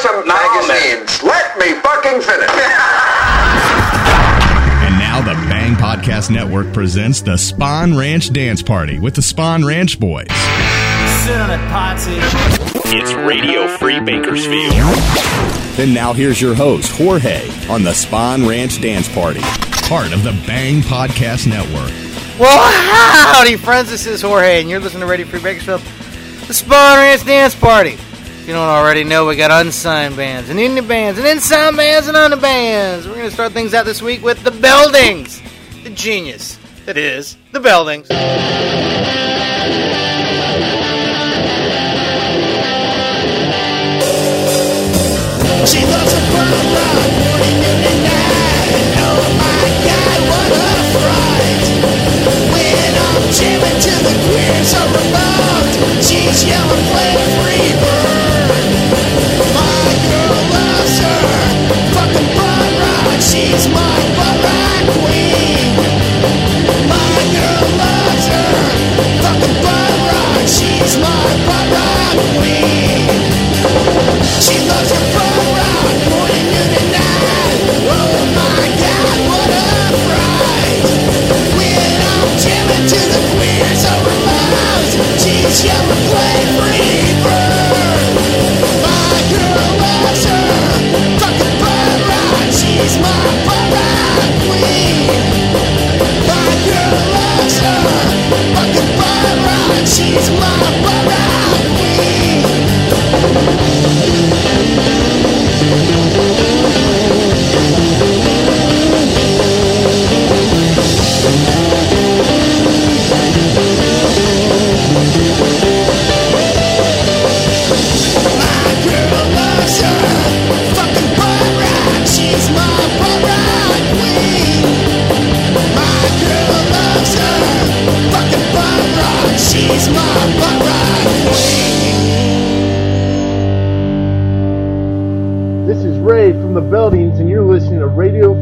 some magazines. Let me fucking finish. and now the Bang Podcast Network presents the Spawn Ranch Dance Party with the Spawn Ranch Boys. It's Radio Free Bakersfield. Then now here's your host, Jorge, on the Spawn Ranch Dance Party, part of the Bang Podcast Network. Well, howdy, friends. This is Jorge, and you're listening to Radio Free Bakersfield, the Spawn Ranch Dance Party. If you don't already know, we got unsigned bands and indie bands and unsigned bands and under bands. We're going to start things out this week with the Beldings, the genius that is the Beldings. Show me way free. the Beldings, and you're listening to Radio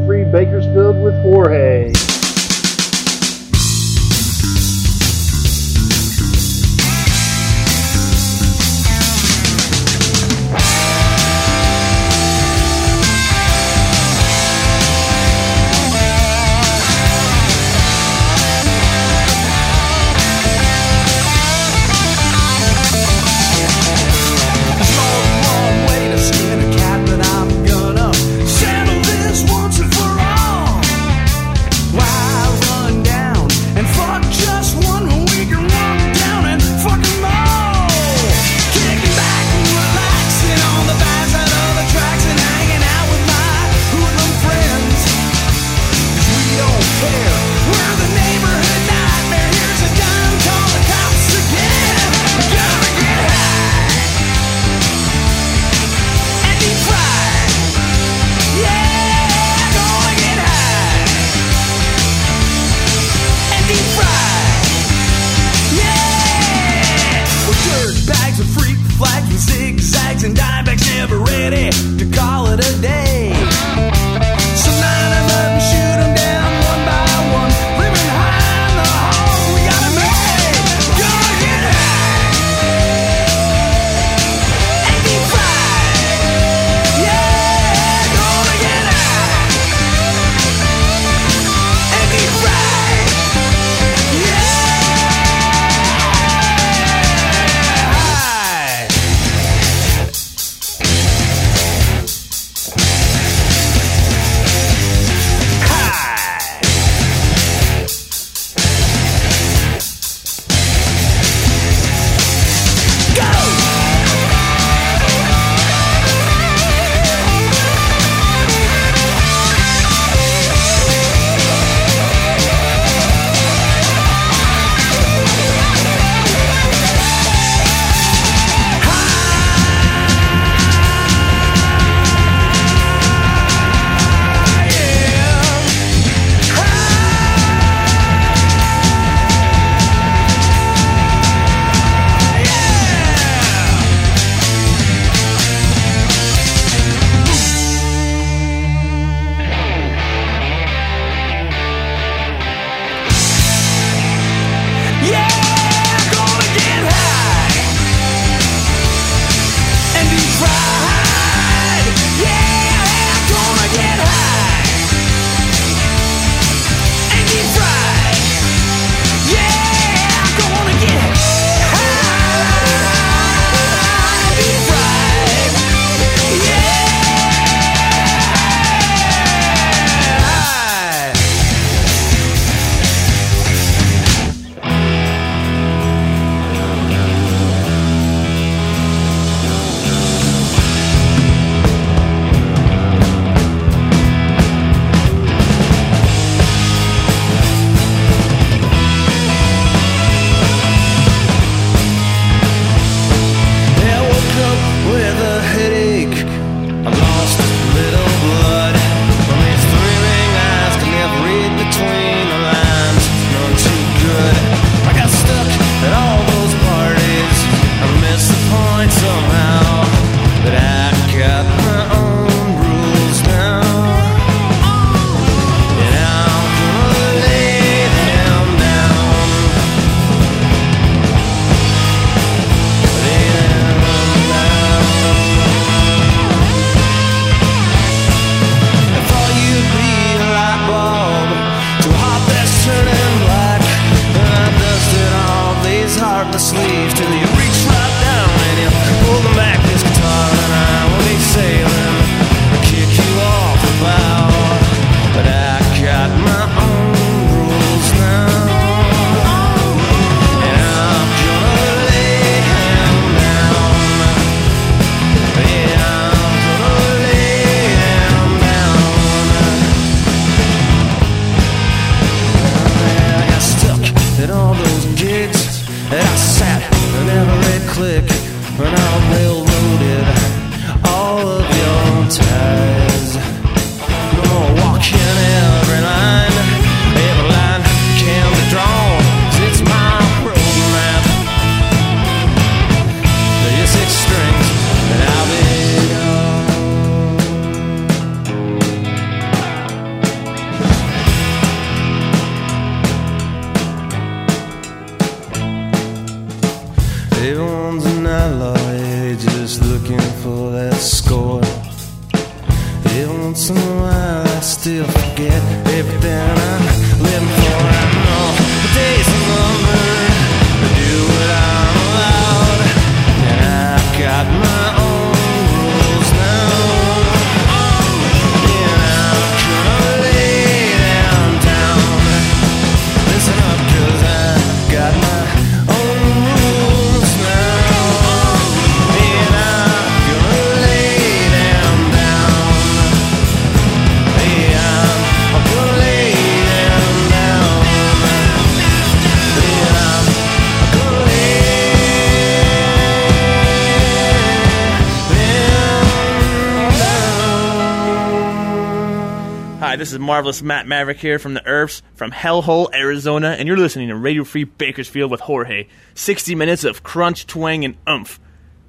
Marvelous Matt Maverick here from the Earths from Hellhole, Arizona, and you're listening to Radio Free Bakersfield with Jorge. 60 minutes of crunch, twang, and oomph.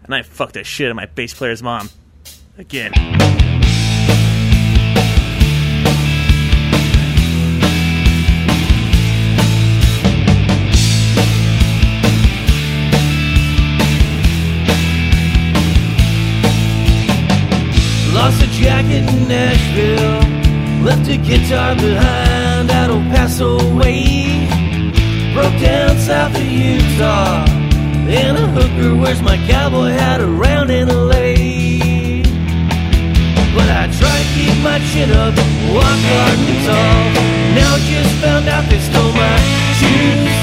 And I fucked the shit out of my bass player's mom. Again. Lost a jacket in Nashville, left a guitar behind out El Paso way. Broke down south of Utah, and a hooker wears my cowboy hat around in LA. But I try to keep my chin up, walk hard and tall. Now I just found out they stole my shoes.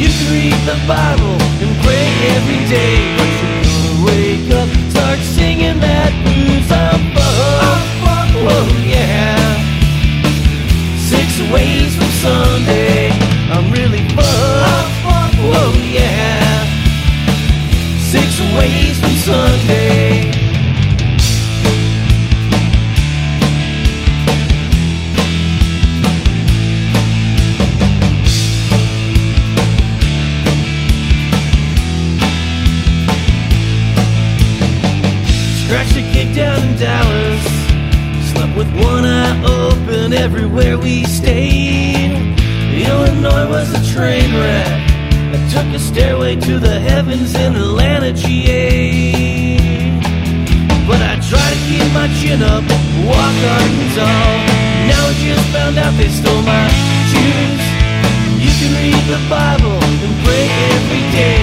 You can read the Bible and pray every day, but gonna wake up, start singing that blues. I'm fucked. Whoa, yeah. Six ways from Sunday. I'm really fucked. Whoa, yeah. Six ways from Sunday. Everywhere we stayed. Illinois was a train wreck. I took a stairway to the heavens in Atlanta, GA. But I try to keep my chin up, walk and tall. Now I just found out they stole my shoes. You can read the Bible and pray every day,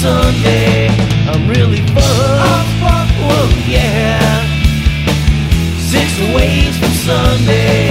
Sunday. I'm really fucked. Whoa, yeah. Six ways from Sunday.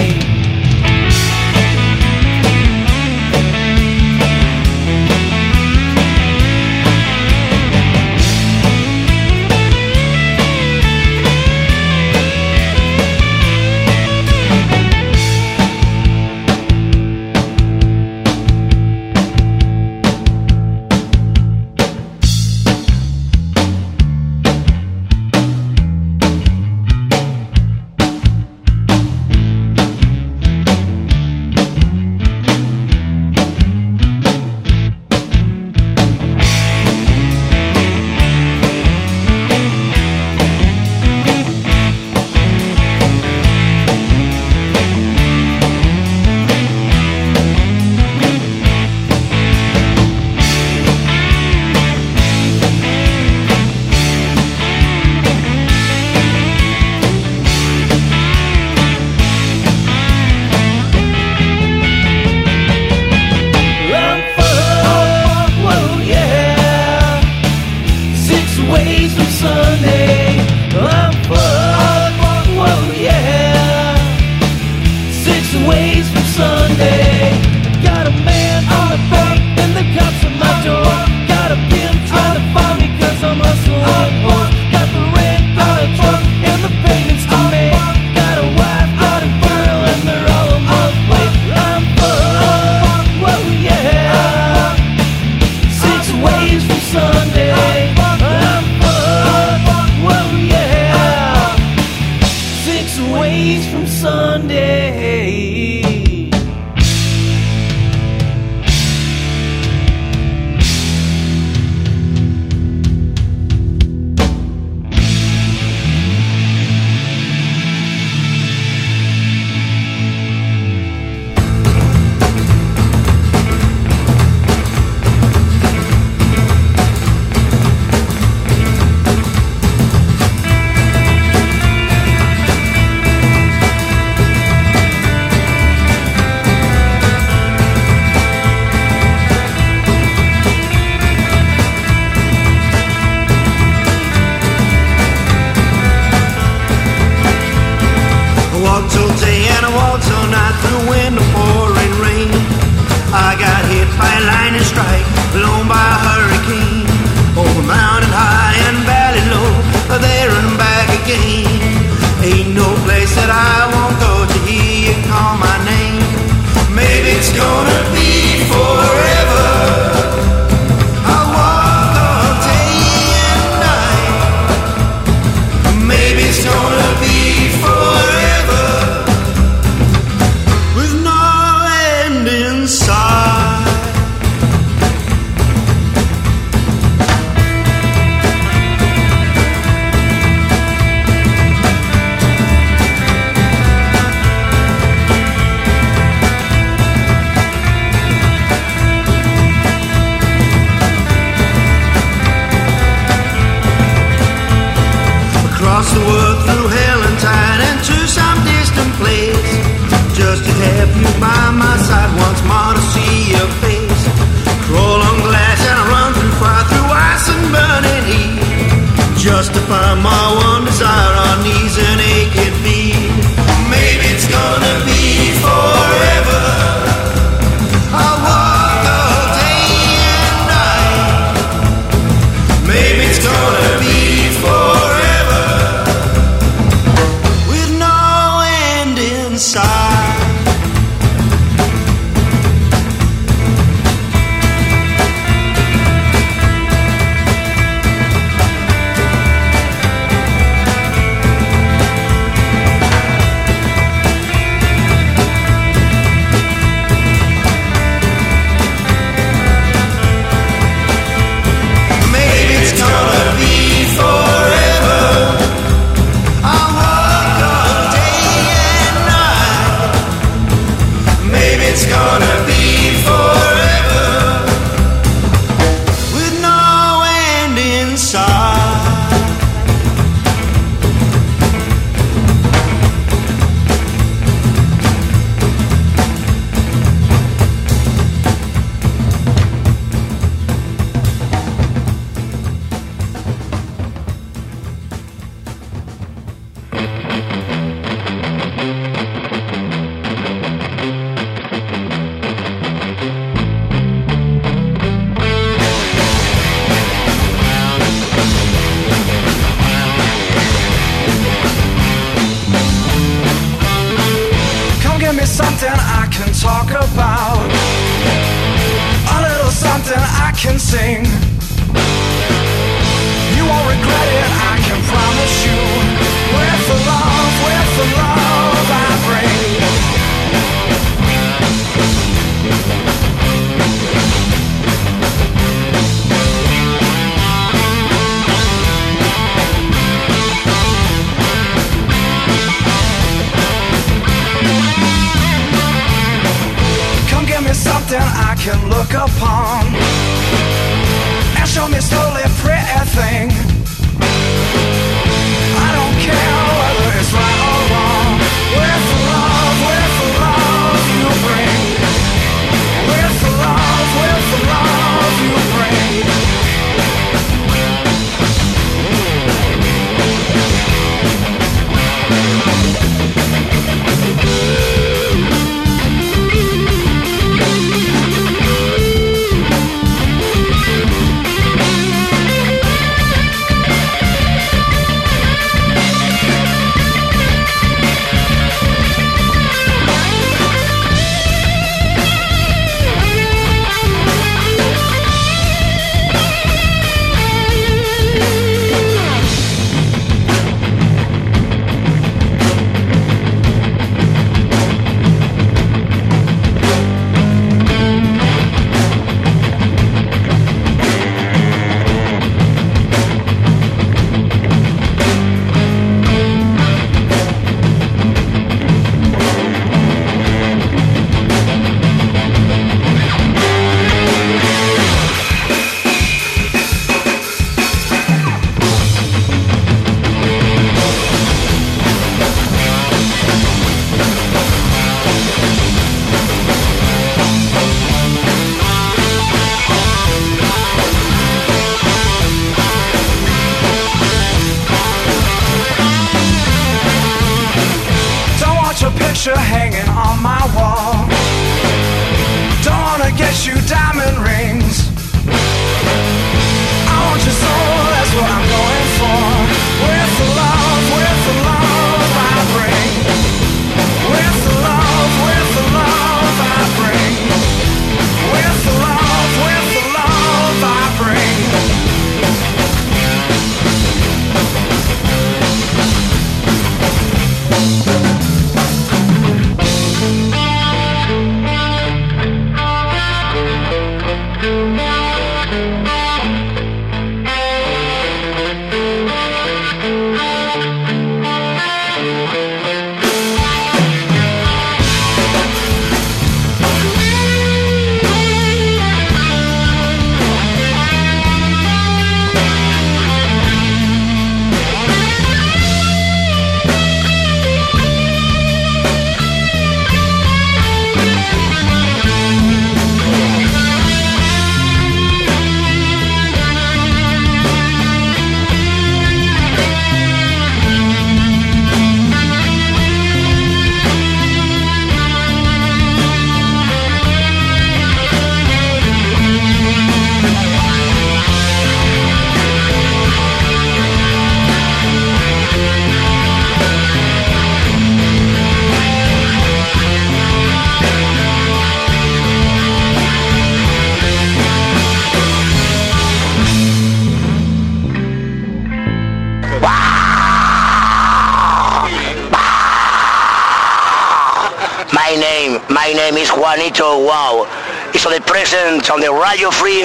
Present on the Radio Free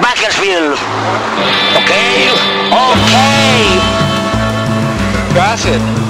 Bakersfield. Okay? Okay. Gracias.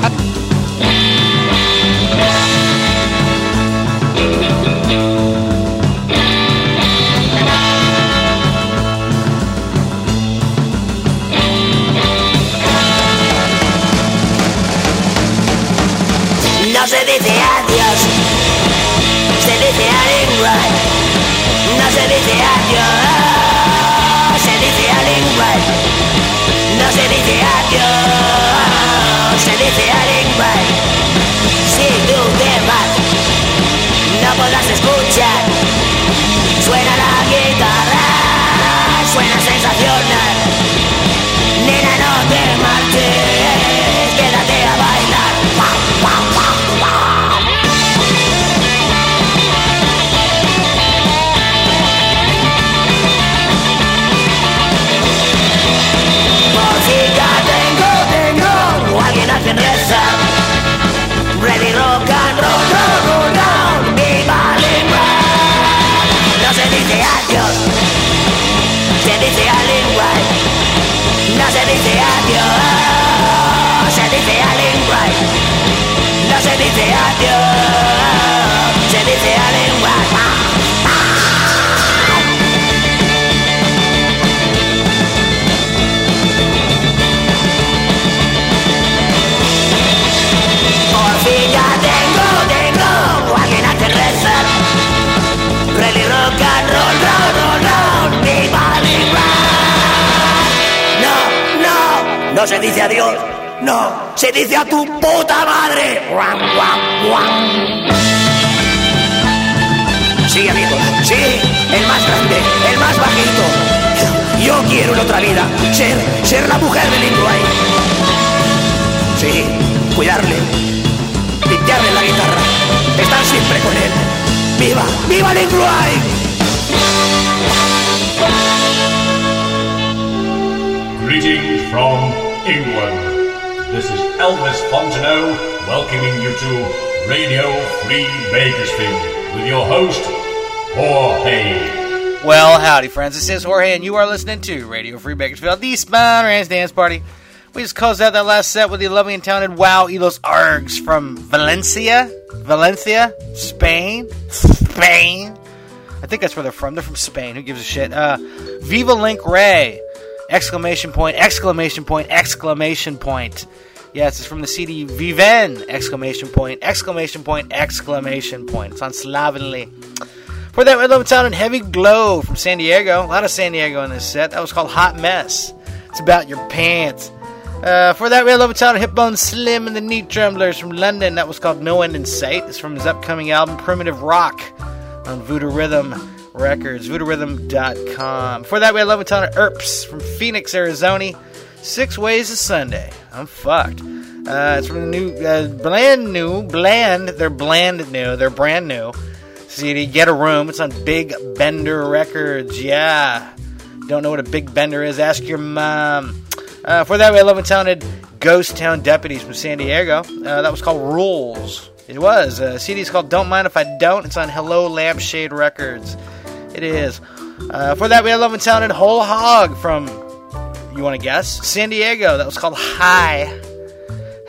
Dice adiós. No, se dice a tu puta madre. Guam, guam, guam. Sí, amigos, sí, el más grande, el más bajito. Yo quiero en otra vida ser, ser la mujer de Lingway. Sí, cuidarle, limpiarle la guitarra, estar siempre con él. ¡Viva, viva Lingway! Greetings from England. This is Elvis Fontenot welcoming you to Radio Free Bakersfield with your host, Jorge. Well, howdy, friends. This is Jorge, and you are listening to Radio Free Bakersfield, the Spine Ranch Dance Party. We just closed out that last set with the lovely and talented Wow Elos Args from Valencia, Valencia, Spain, Spain. I think that's where they're from. They're from Spain. Who gives a shit? Uh, Viva Link Wray! Exclamation point! Exclamation point! Exclamation point! Yes, it's from the CD Viven! Exclamation point! Exclamation point! Exclamation point! It's on Slovenly. For that, Red Love Town and Heavy Glow from San Diego. A lot of San Diego in this set. That was called Hot Mess. It's about your pants. Uh, for that, Red Love Town and Hipbone Slim and the Knee Tremblers from London. That was called No End in Sight. It's from his upcoming album Primitive Rock on Voodoo Rhythm Records, voodooRhythm.com. For that, we had Love Town of Erps from Phoenix, Arizona. Six Ways to Sunday. I'm fucked. Uh, it's from the new, uh, bland new, bland. They're bland new. They're brand new. CD, Get a Room. It's on Big Bender Records. Yeah. Don't know what a Big Bender is? Ask your mom. Uh, for that, we had Love and Talented Ghost Town Deputies from San Diego. Uh, that was called Rules. It was. Uh, CD is called Don't Mind If I Don't. It's on Hello Lampshade Records. It is. Uh, for that, we had Love and Talented Whole Hog from, you want to guess? San Diego. That was called Hi.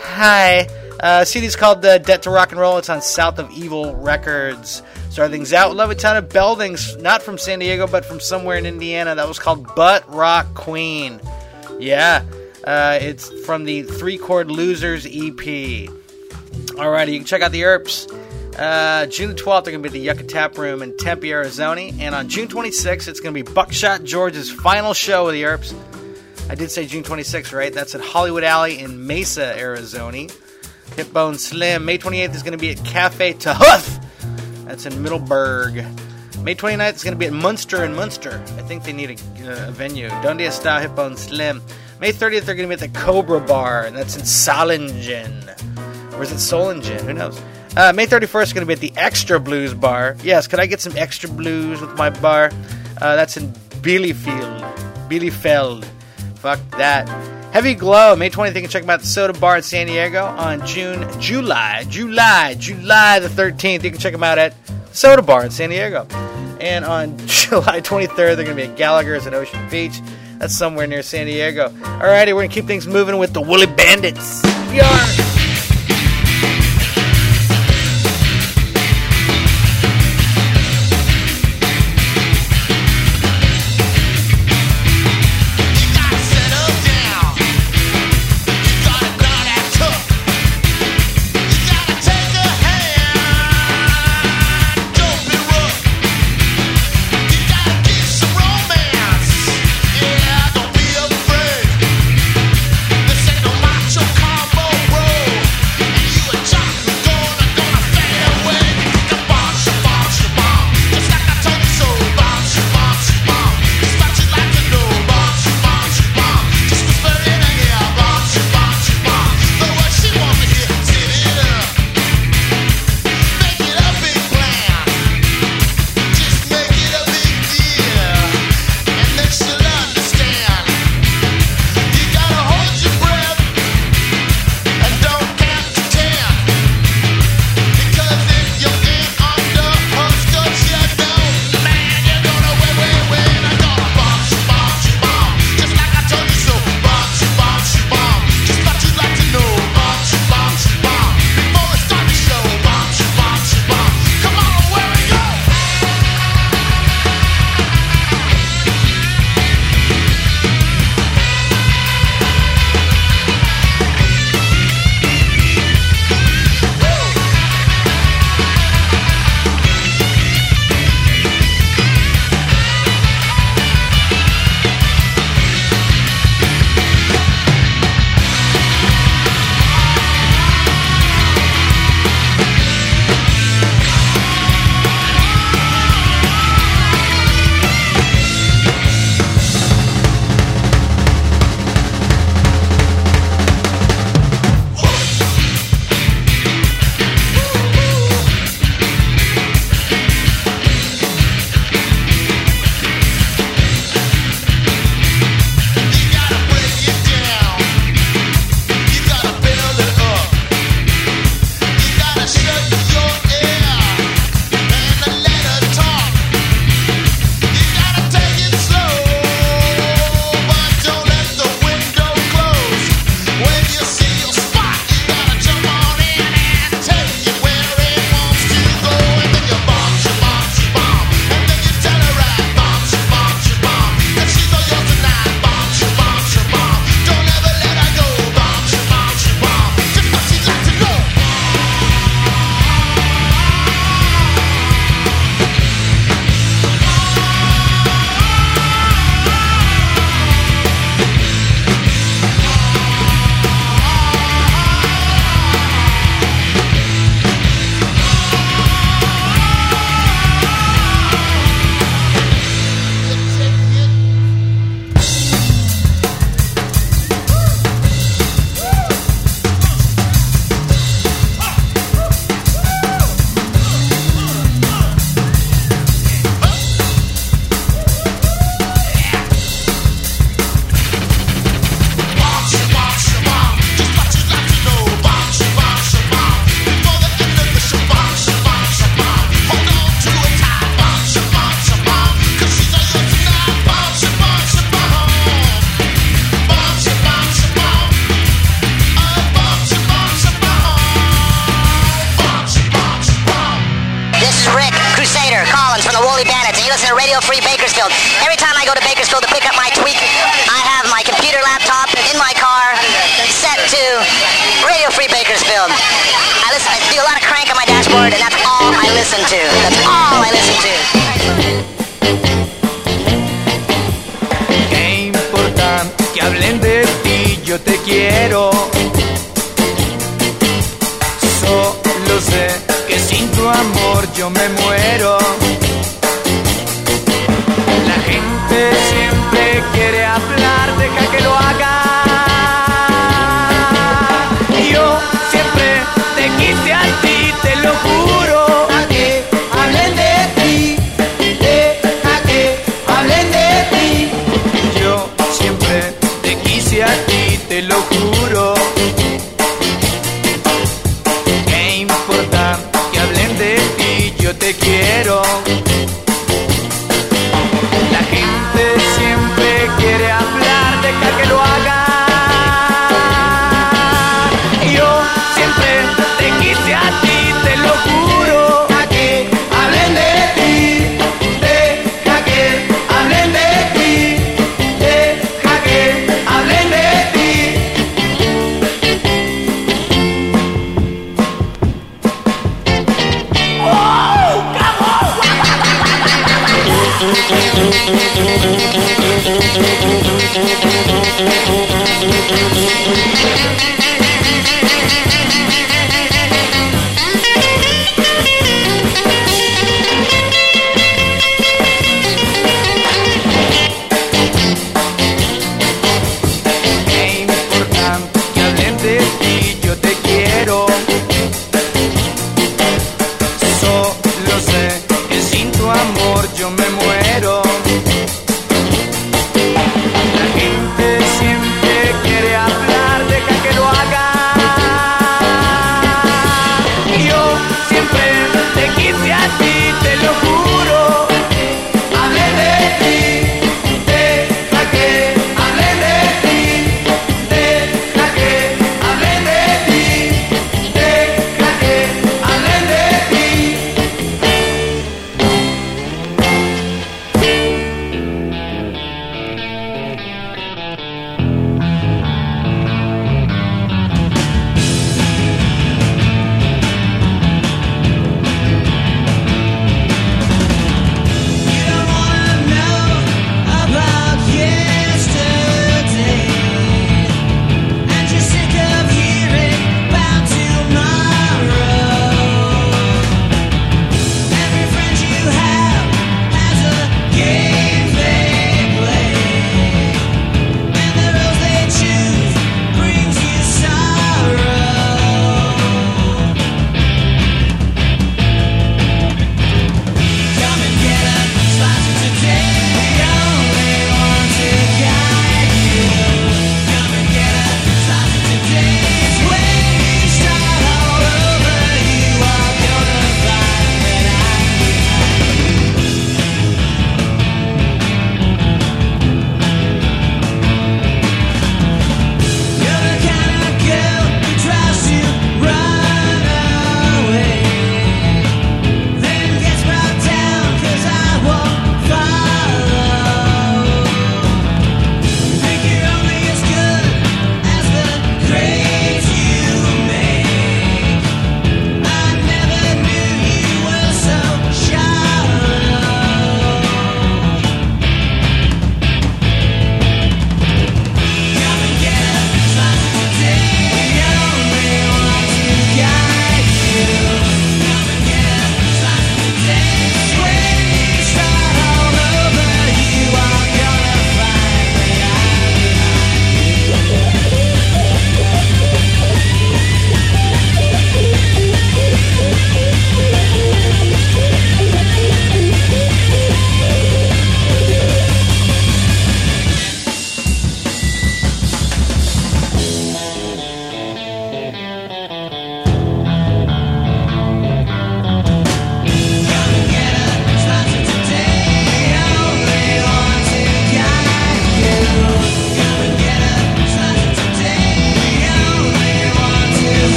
Hi. Uh, CD's called the Debt to Rock and Roll. It's on South of Evil Records. Start things out Love and Talented Beldings, not from San Diego, but from somewhere in Indiana. That was called Butt Rock Queen. Yeah. Uh, it's from the Three Chord Losers EP. Alrighty, you can check out the ERPs. Uh, June 12th, they're going to be the Yucca Tap Room in Tempe, Arizona. And on June 26th, it's going to be Buckshot George's final show with the ERPs. I did say June 26th, right? That's at Hollywood Alley in Mesa, Arizona. Hipbone Slim. May 28th is going to be at Cafe Tahuth. That's in Middleburg. May 29th is going to be at Munster in Munster. I think they need a, uh, venue. Donde está Hipbone Slim? May 30th, they're going to be at the Cobra Bar, and that's in Solingen. Or is it Solingen? Who knows? Uh, May 31st is going to be at the Extra Blues Bar. Yes, can I get some extra blues with my bar? Uh, that's in Bielefeld. Bielefeld. Fuck that. Heavy Glow, May 20th, you can check them out at the Soda Bar in San Diego. On June, July, July, July the 13th, you can check them out at Soda Bar in San Diego. And on July 23rd, they're going to be at Gallagher's at Ocean Beach. That's somewhere near San Diego. Alrighty, we're going to keep things moving with the Woolly Bandits. Yarr!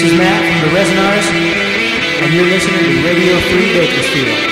This is Matt from the Resonars, and you're listening to Radio Free Bakersfield.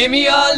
Give me all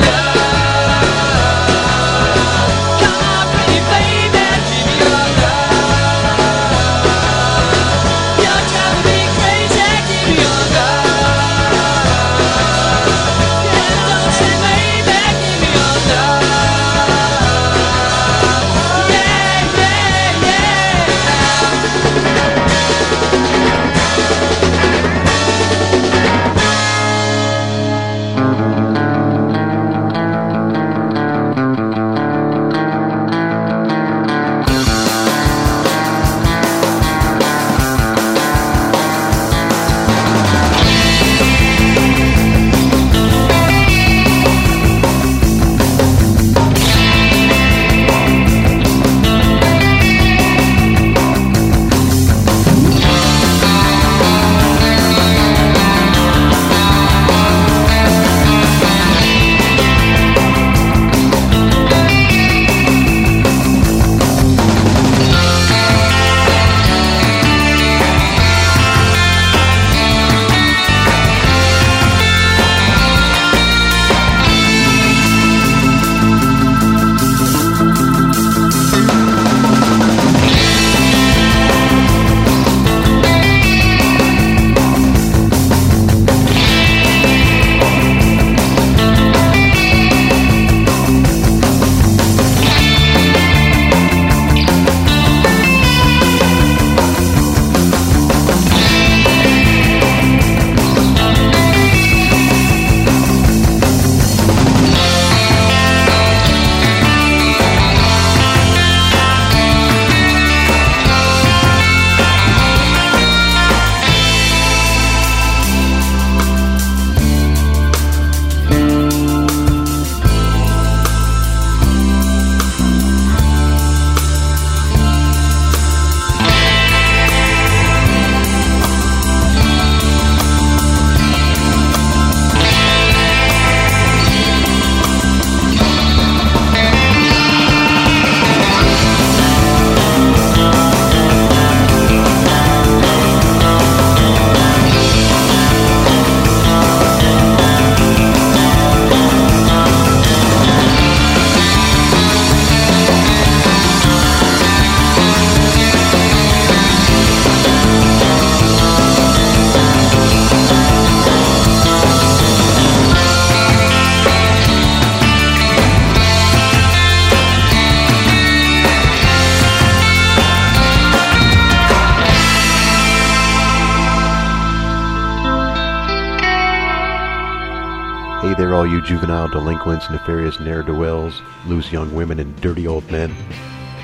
juvenile delinquents, nefarious ne'er-do-wells, loose young women, and dirty old men.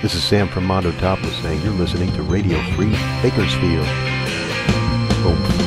This is Sam from Mondo Topless saying you're listening to Radio Free Bakersfield. Boom.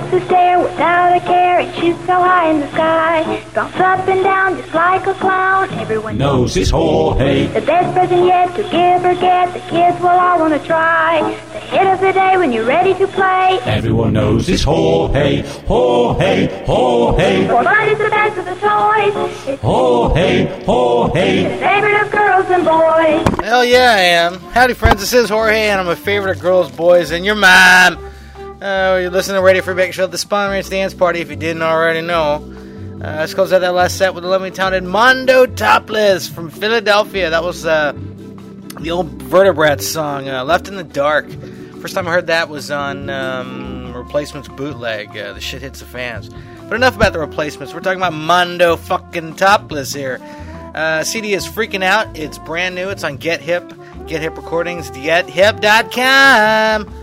Who walks the stair without a care and shoots so high in the sky? Bounce up and down just like a clown. Everyone Knows his Jorge. The best present yet to give or get. The kids will all want to try. The hit of the day when you're ready to play. Everyone knows his Jorge. Jorge, Jorge. For mine is the best of the toys. It's Jorge, Jorge. the favorite of girls and boys. Hell yeah, I am. Howdy, friends. This is Jorge, and I'm a favorite of girls, boys, and your mom. Uh, you're listening to Radio Free Bake Show, the Spawn Ranch Dance Party, if you didn't already know. Uh, let's close out that last set with the lovely talented Mondo Topless from Philadelphia. That was uh, the old Vertebrats song, uh, Left in the Dark. First time I heard that was on um, Replacements Bootleg. Uh, the shit hits the fans. But enough about the replacements. We're talking about Mondo fucking Topless here. Uh, CD is freaking out. It's brand new. It's on Get Hip. Get Hip Recordings. GetHip.com.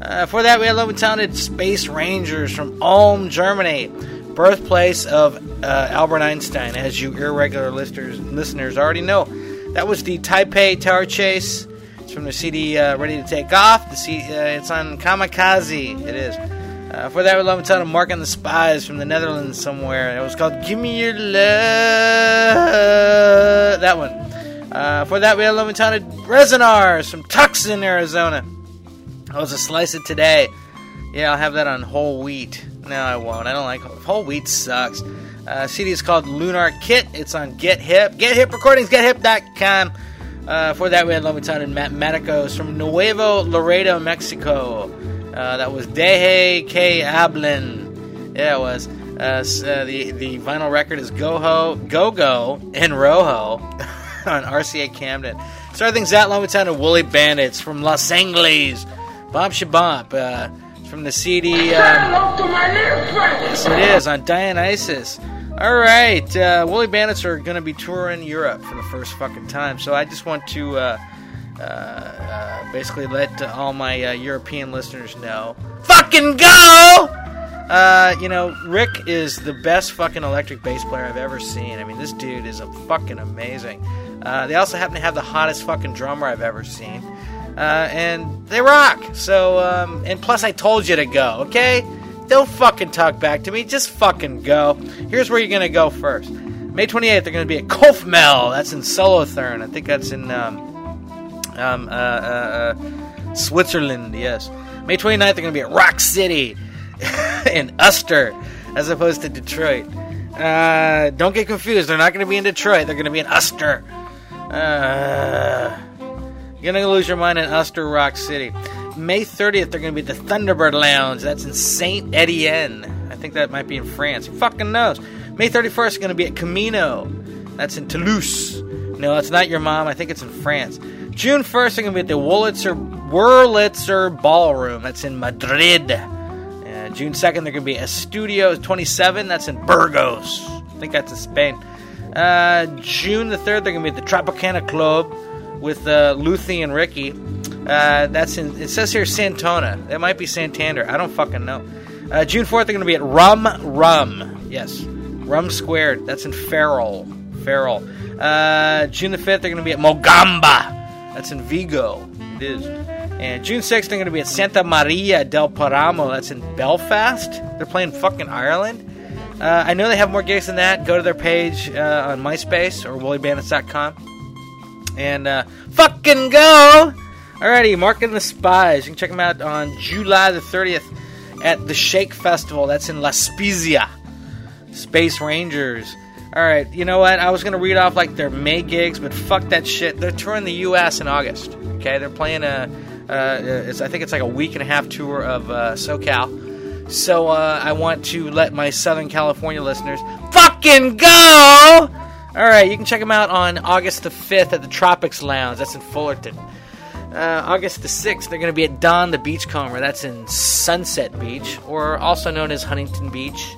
Uh, for that, we had lovely talented Space Rangers from Ulm, Germany, birthplace of uh, Albert Einstein, as you irregular listeners listeners already know. That was the Taipei Tower Chase. It's from the CD uh, Ready to Take Off. The C- uh, it's on Kamikaze. It is. Uh, for that, we love talented Mark and the Spies from the Netherlands somewhere. It was called "Give Me Your Love." That one. Uh, for that, we had lovely talented Resonars from Tucson, Arizona. I was a slice it today. Yeah, I'll have that on whole wheat. No, I won't. I don't like whole wheat. Sucks. Uh, CD is called Lunar Kit. It's on Get Hip. Get Hip Recordings. GetHip.com. Uh, for that, we had lovely talented Matt Maticos from Nuevo Laredo, Mexico. Uh, that was Deje que Hablen. Yeah, it was. Uh, s- uh, the the vinyl record is Go Ho, Go Go, and Rojo on RCA Camden. Starting things out, with talented Woolly Bandits from Los Angeles. Bob Shabomp. Uh, from the CD. Um, yes, it is on Dionysus. All right, uh, Woolly Bandits are going to be touring Europe for the first fucking time, so I just want to uh, uh, uh, basically let uh, all my uh, European listeners know. Fucking go! Uh, you know, Rick is the best fucking electric bass player I've ever seen. I mean, this dude is a fucking amazing. Uh, they also happen to have the hottest fucking drummer I've ever seen. Uh, and they rock. So, um, and plus, I told you to go, okay? Don't fucking talk back to me. Just fucking go. Here's where you're gonna go first. May 28th, they're gonna be at Kofmel. That's in Solothurn. I think that's in um, um, uh, uh, uh, Switzerland. Yes. May 29th, they're gonna be at Rock City in Uster, as opposed to Detroit. Uh, don't get confused. They're not gonna be in Detroit. They're gonna be in Uster. Uh, you're gonna lose your mind in Uster Rock City. May 30th, they're gonna be at the Thunderbird Lounge. That's in Saint Etienne. I think that might be in France. Who fucking knows? May 31st, is gonna be at Camino. That's in Toulouse. No, that's not your mom. I think it's in France. June 1st, they're gonna be at the Wurlitzer Wurlitzer Ballroom. That's in Madrid. June 2nd, they're gonna be at Studio 27. That's in Burgos. I think that's in Spain. Uh, June the 3rd, they're going to be at the Tropicana Club with uh, Luthi and Ricky. Uh, that's in, it says here Santona. It might be Santander. I don't fucking know. Uh, June 4th, they're going to be at Rum Rum. Yes, Rum Squared. That's in Ferrol. Ferrol. Uh, June the 5th, they're going to be at Mogamba. That's in Vigo. It is. And June 6th, they're going to be at Santa Maria del Paramo. That's in Belfast. They're playing fucking Ireland. Uh, I know they have more gigs than that. Go to their page uh, on MySpace or woolybandits.com and uh, fucking go. Alrighty, Mark and the Spies. You can check them out on July the 30th at the Shake Festival. That's in La Spezia. Space Rangers. Alright, you know what? I was to read off like their May gigs, but fuck that shit. They're touring the U.S. in August. Okay, they're playing a, uh, I think it's like a week and a half tour of uh, SoCal. So uh, I want to let my Southern California listeners fucking go. All right, you can check them out on August the 5th at the Tropics Lounge. That's in Fullerton. Uh, August the 6th, they're going to be at Don the Beachcomber. That's in Sunset Beach, or also known as Huntington Beach.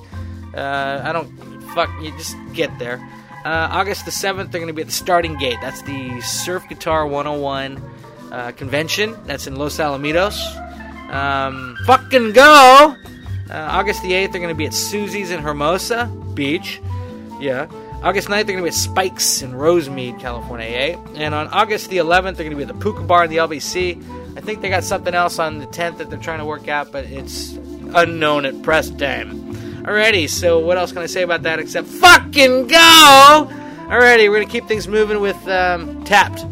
Uh, I don't. Fuck, you just get there. Uh, August the 7th, they're going to be at the Starting Gate. That's the Surf Guitar 101 uh, convention. That's in Los Alamitos. Um, fucking go! Uh, August the 8th, they're going to be at Susie's in Hermosa Beach. Yeah. August 9th, they're going to be at Spikes in Rosemead, California. Eh? And on August the 11th, they're going to be at the Puka Bar in the LBC. I think they got something else on the 10th that they're trying to work out, but it's unknown at press time. Alrighty, so what else can I say about that except fucking go? Alrighty, we're going to keep things moving with um, Tapped.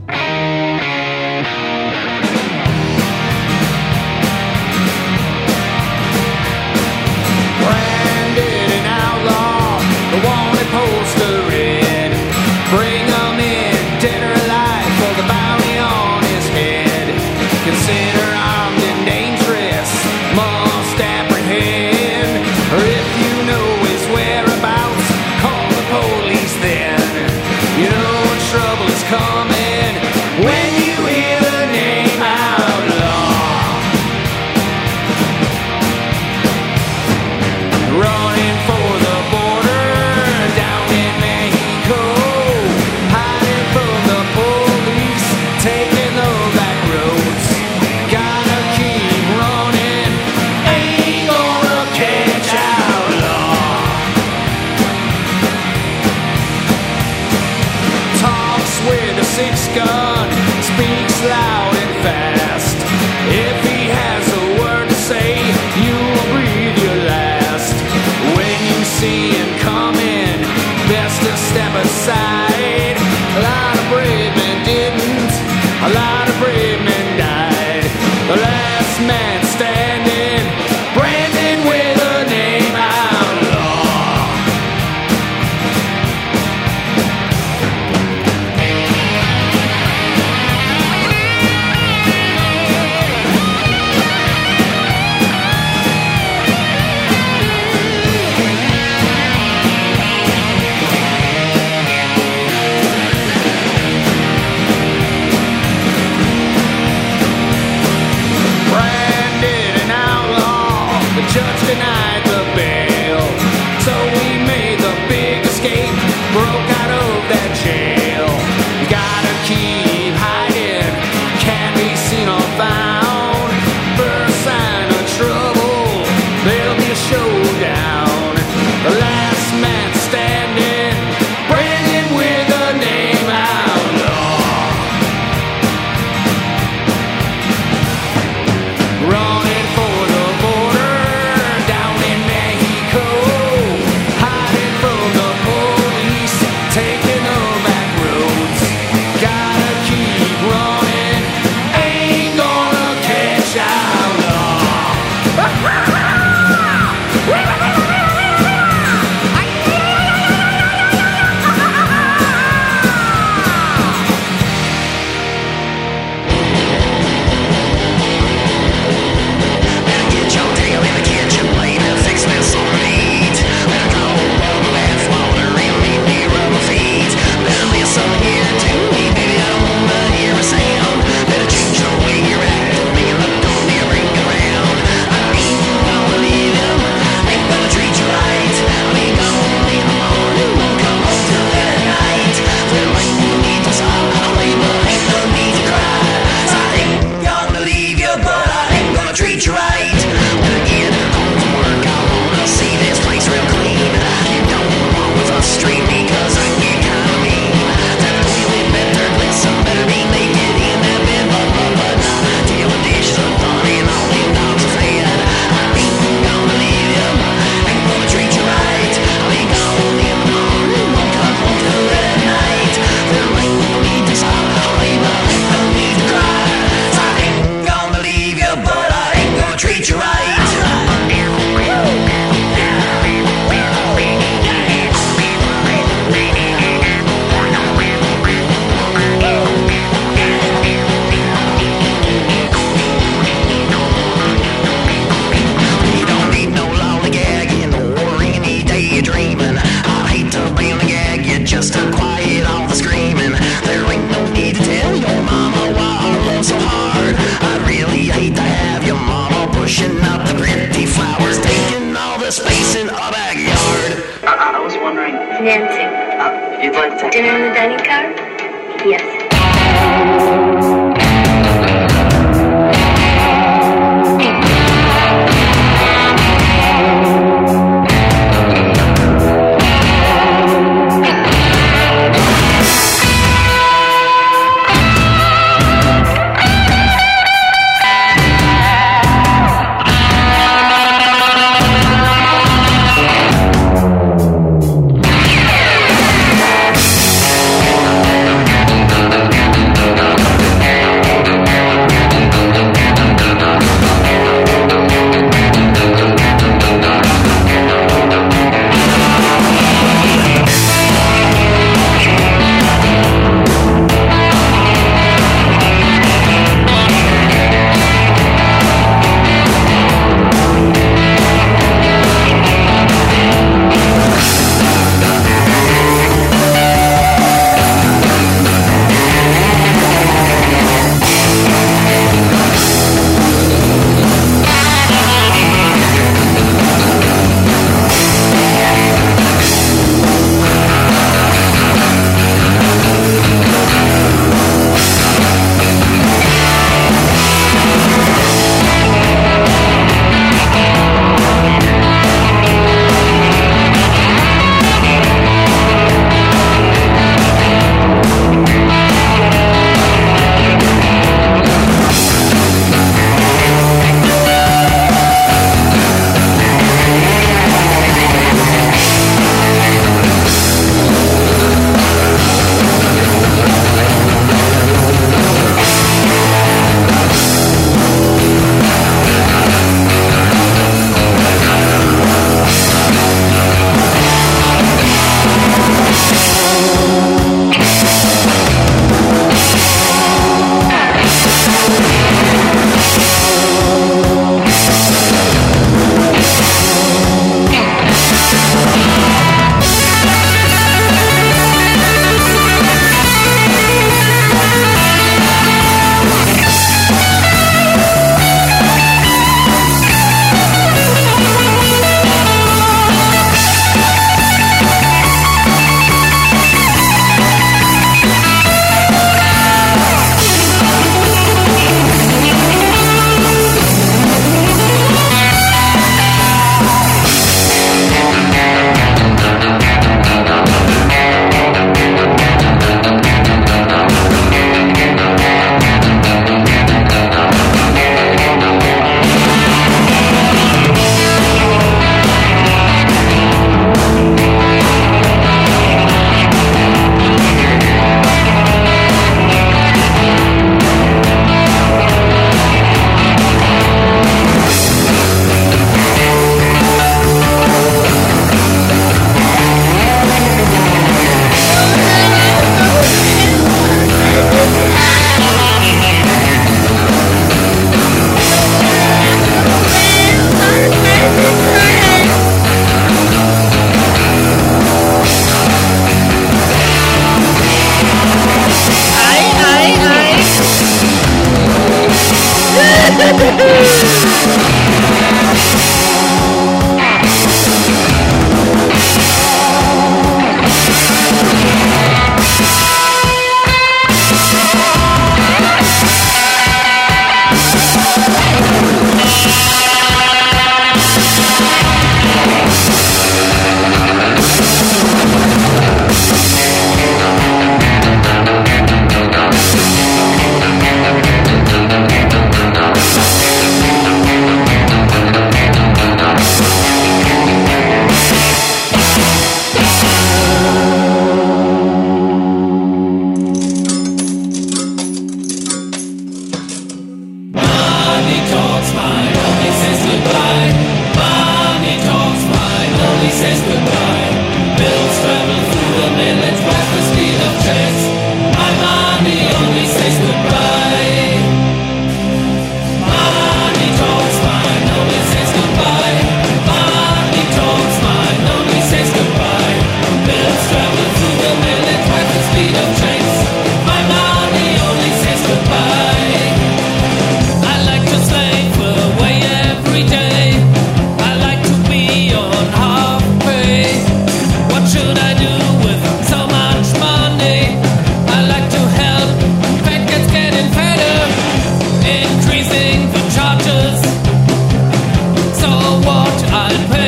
I'd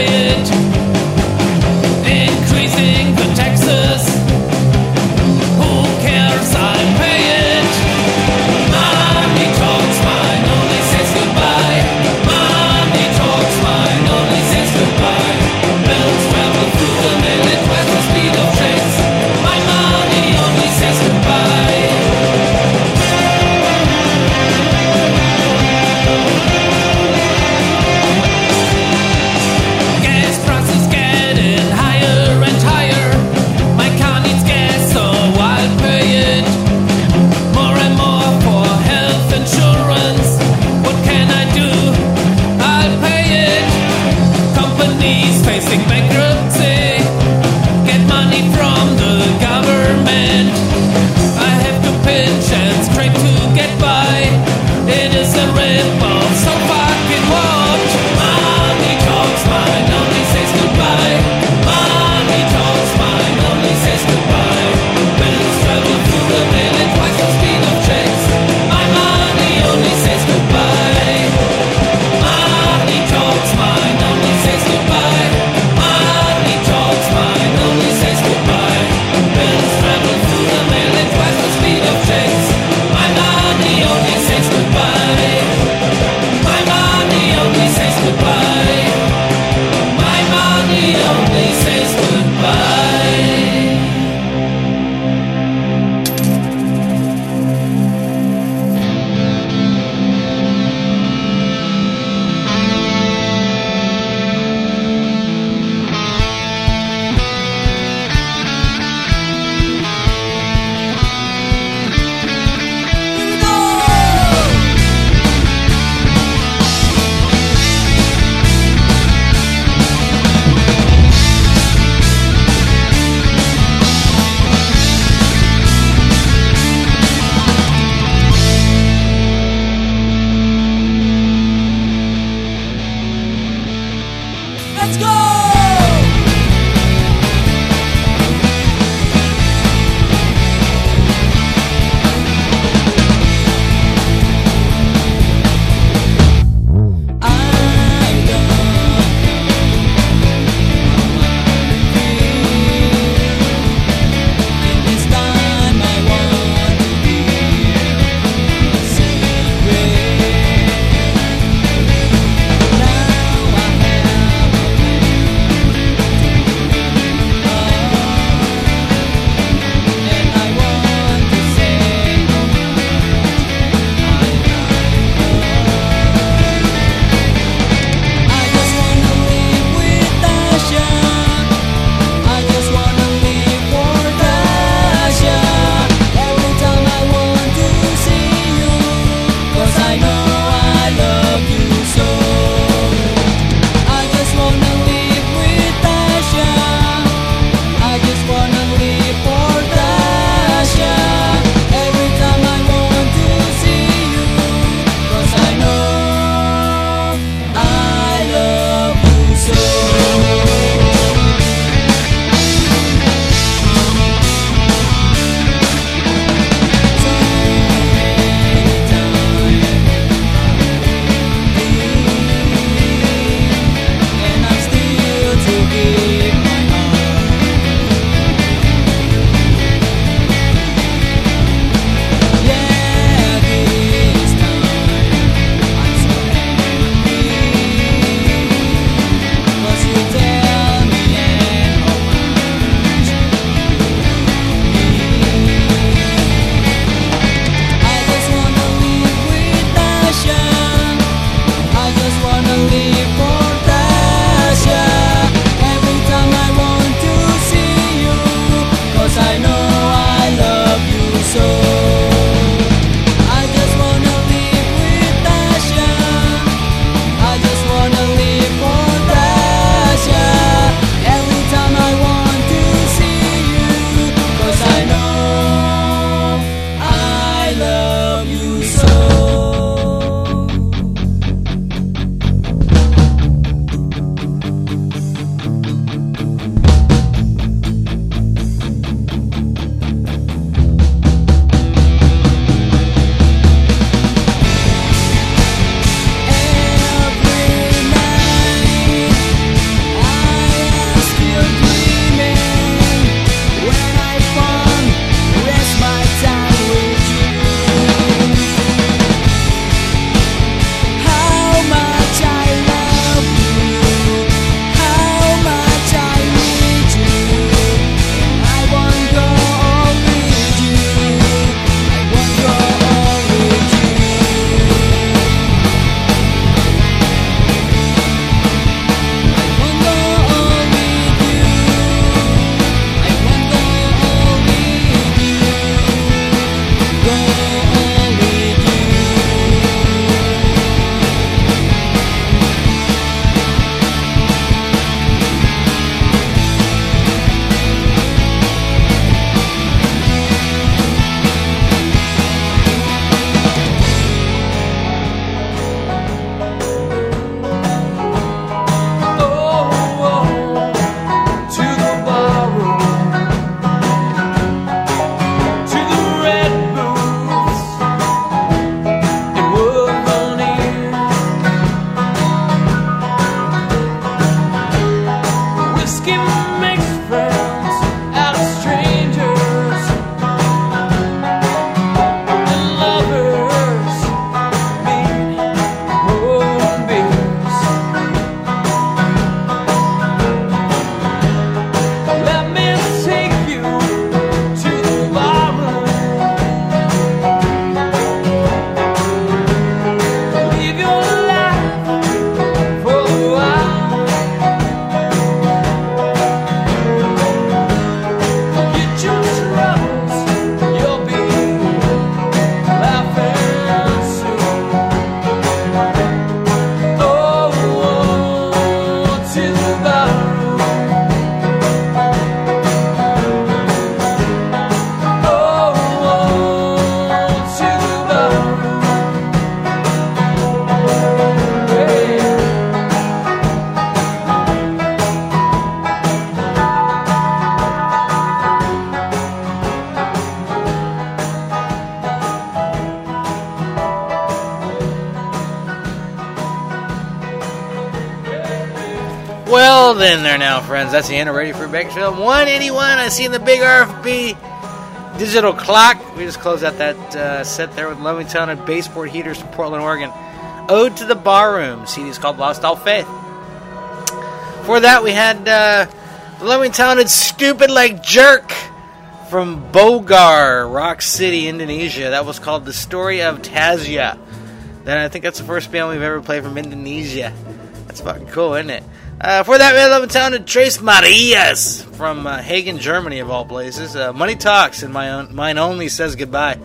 of Radio Free Bakersfield 181. I see in the big RFB digital clock. We just closed out that uh, set there with Loving Town and Baseboard Heaters from Portland, Oregon. Ode to the Barroom. CD's called Lost All Faith. For that, we had uh, Loving Town and Stupid Like Jerk from Bogor, Rock City, Indonesia. That was called The Story of Tazia. Then I think that's the first band we've ever played from Indonesia. That's fucking cool, isn't it? Uh, for that, we had Loving Town and Tres Marias from uh, Hagen, Germany, of all places. Uh, Money Talks, and my own, mine only says goodbye.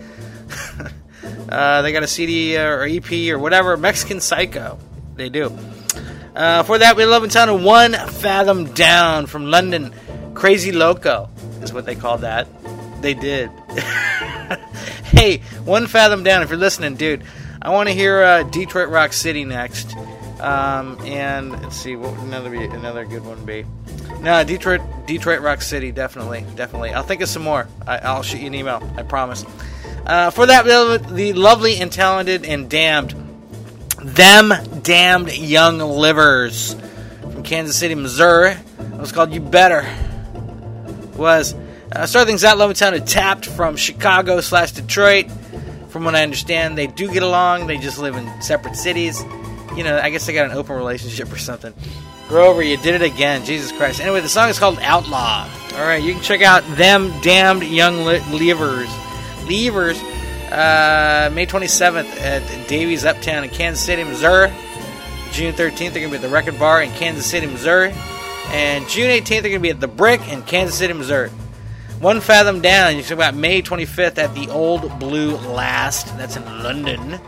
uh, they got a CD or EP or whatever, Mexican Psycho. They do. Uh, for that, we love in Town and One Fathom Down from London. Crazy Loco is what they call that. They did. hey, One Fathom Down, if you're listening, dude, I want to hear uh, Detroit Rock City next. Um, and let's see what would another be another good one be. No, Detroit Detroit Rock City definitely definitely. I'll think of some more. I, I'll shoot you an email. I promise. Uh, for that, the, lovely and talented and damned them damned young livers from Kansas City, Missouri. It was called "You Better." Was uh, start things out. Loving Town had tapped from Chicago slash Detroit. From what I understand, they do get along. They just live in separate cities you know, I guess they got an open relationship or something. Grover, you did it again. Jesus Christ. Anyway, the song is called Outlaw. All right, you can check out them damned young levers. Levers, uh, May 27th at Davey's Uptown in Kansas City, Missouri. June 13th, they're going to be at the Record Bar in Kansas City, Missouri. And June 18th, they're going to be at the Brick in Kansas City, Missouri. One Fathom Down, you can check out May 25th at the Old Blue Last. That's in London.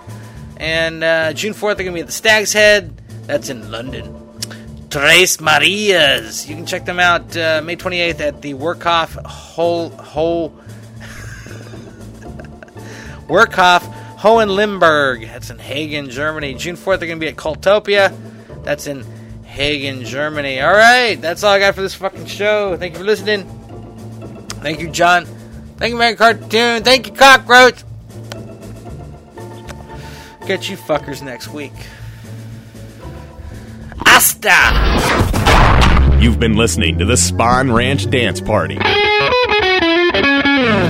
And uh, June 4th, they're going to be at the Stag's Head. That's in London. Tres Marias. You can check them out uh, May 28th at the Workhoff Whole Whole Workhoff Hohenlimburg. That's in Hagen, Germany. June 4th, they're going to be at Kultopia. That's in Hagen, Germany. All right, that's all I got for this fucking show. Thank you for listening. Thank you, John. Thank you, Mary Cartoon. Thank you, Cockroach. Catch you fuckers next week. Hasta! You've been listening to the Spawn Ranch Dance Party. Give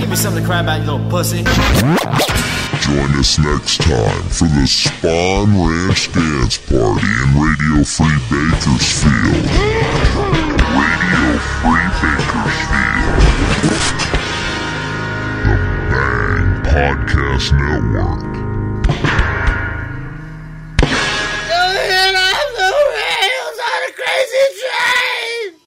me something to cry about, you little pussy. Join us next time for the Spawn Ranch Dance Party in Radio Free Bakersfield. Radio Free Bakersfield. The Bang Podcast Network.